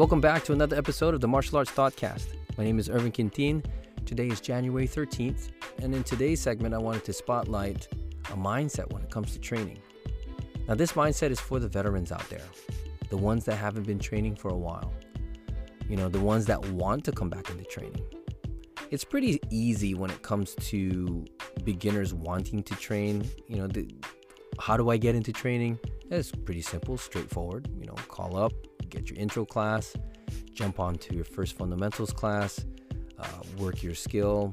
Welcome back to another episode of the Martial Arts Thoughtcast. My name is Ervin Quintin. Today is January 13th, and in today's segment, I wanted to spotlight a mindset when it comes to training. Now, this mindset is for the veterans out there, the ones that haven't been training for a while, you know, the ones that want to come back into training. It's pretty easy when it comes to beginners wanting to train. You know, the, how do I get into training? It's pretty simple, straightforward. You know, call up, get your intro class, jump onto your first fundamentals class, uh, work your skill,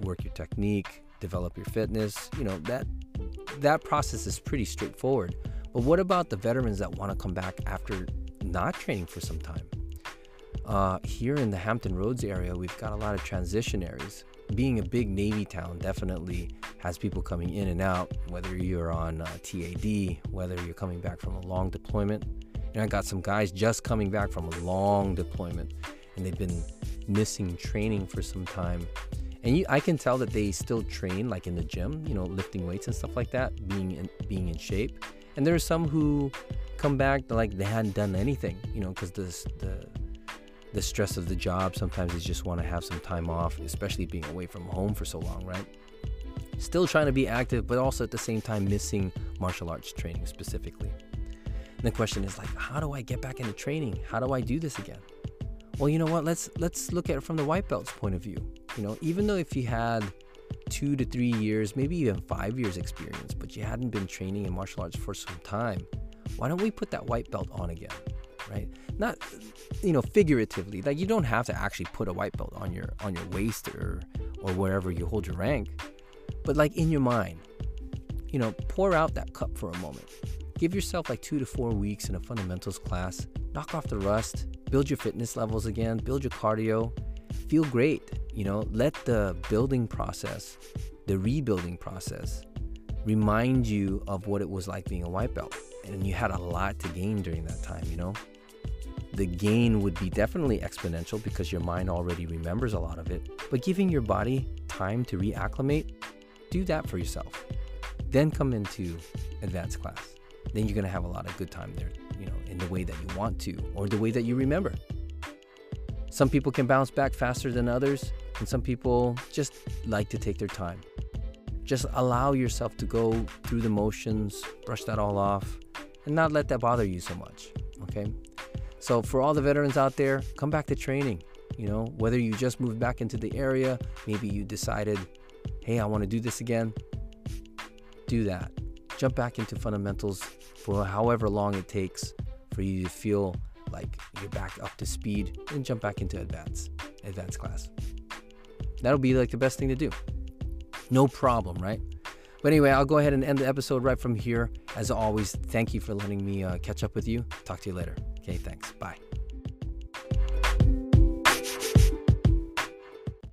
work your technique, develop your fitness. You know that that process is pretty straightforward. But what about the veterans that want to come back after not training for some time? Uh, here in the Hampton Roads area, we've got a lot of transitionaries. Being a big Navy town definitely has people coming in and out, whether you're on uh, TAD, whether you're coming back from a long deployment. And I got some guys just coming back from a long deployment and they've been missing training for some time. And you, I can tell that they still train like in the gym, you know, lifting weights and stuff like that, being in, being in shape. And there are some who come back like they hadn't done anything, you know, because the the the stress of the job. Sometimes they just want to have some time off, especially being away from home for so long, right? Still trying to be active, but also at the same time missing martial arts training specifically. And the question is like, how do I get back into training? How do I do this again? Well, you know what? Let's let's look at it from the white belt's point of view. You know, even though if you had two to three years, maybe even five years experience, but you hadn't been training in martial arts for some time, why don't we put that white belt on again? Right? Not you know, figuratively. Like you don't have to actually put a white belt on your on your waist or or wherever you hold your rank. But like in your mind, you know, pour out that cup for a moment. Give yourself like two to four weeks in a fundamentals class. Knock off the rust, build your fitness levels again, build your cardio, feel great. You know, let the building process, the rebuilding process, remind you of what it was like being a white belt. And you had a lot to gain during that time, you know? The gain would be definitely exponential because your mind already remembers a lot of it. But giving your body time to reacclimate, do that for yourself. Then come into advanced class then you're going to have a lot of good time there, you know, in the way that you want to or the way that you remember. Some people can bounce back faster than others, and some people just like to take their time. Just allow yourself to go through the motions, brush that all off, and not let that bother you so much. Okay? So, for all the veterans out there, come back to training. You know, whether you just moved back into the area, maybe you decided, hey, I want to do this again, do that jump back into fundamentals for however long it takes for you to feel like you're back up to speed and jump back into advanced advanced class. That'll be like the best thing to do. No problem, right? But anyway, I'll go ahead and end the episode right from here. As always, thank you for letting me uh, catch up with you. Talk to you later. Okay, thanks. Bye.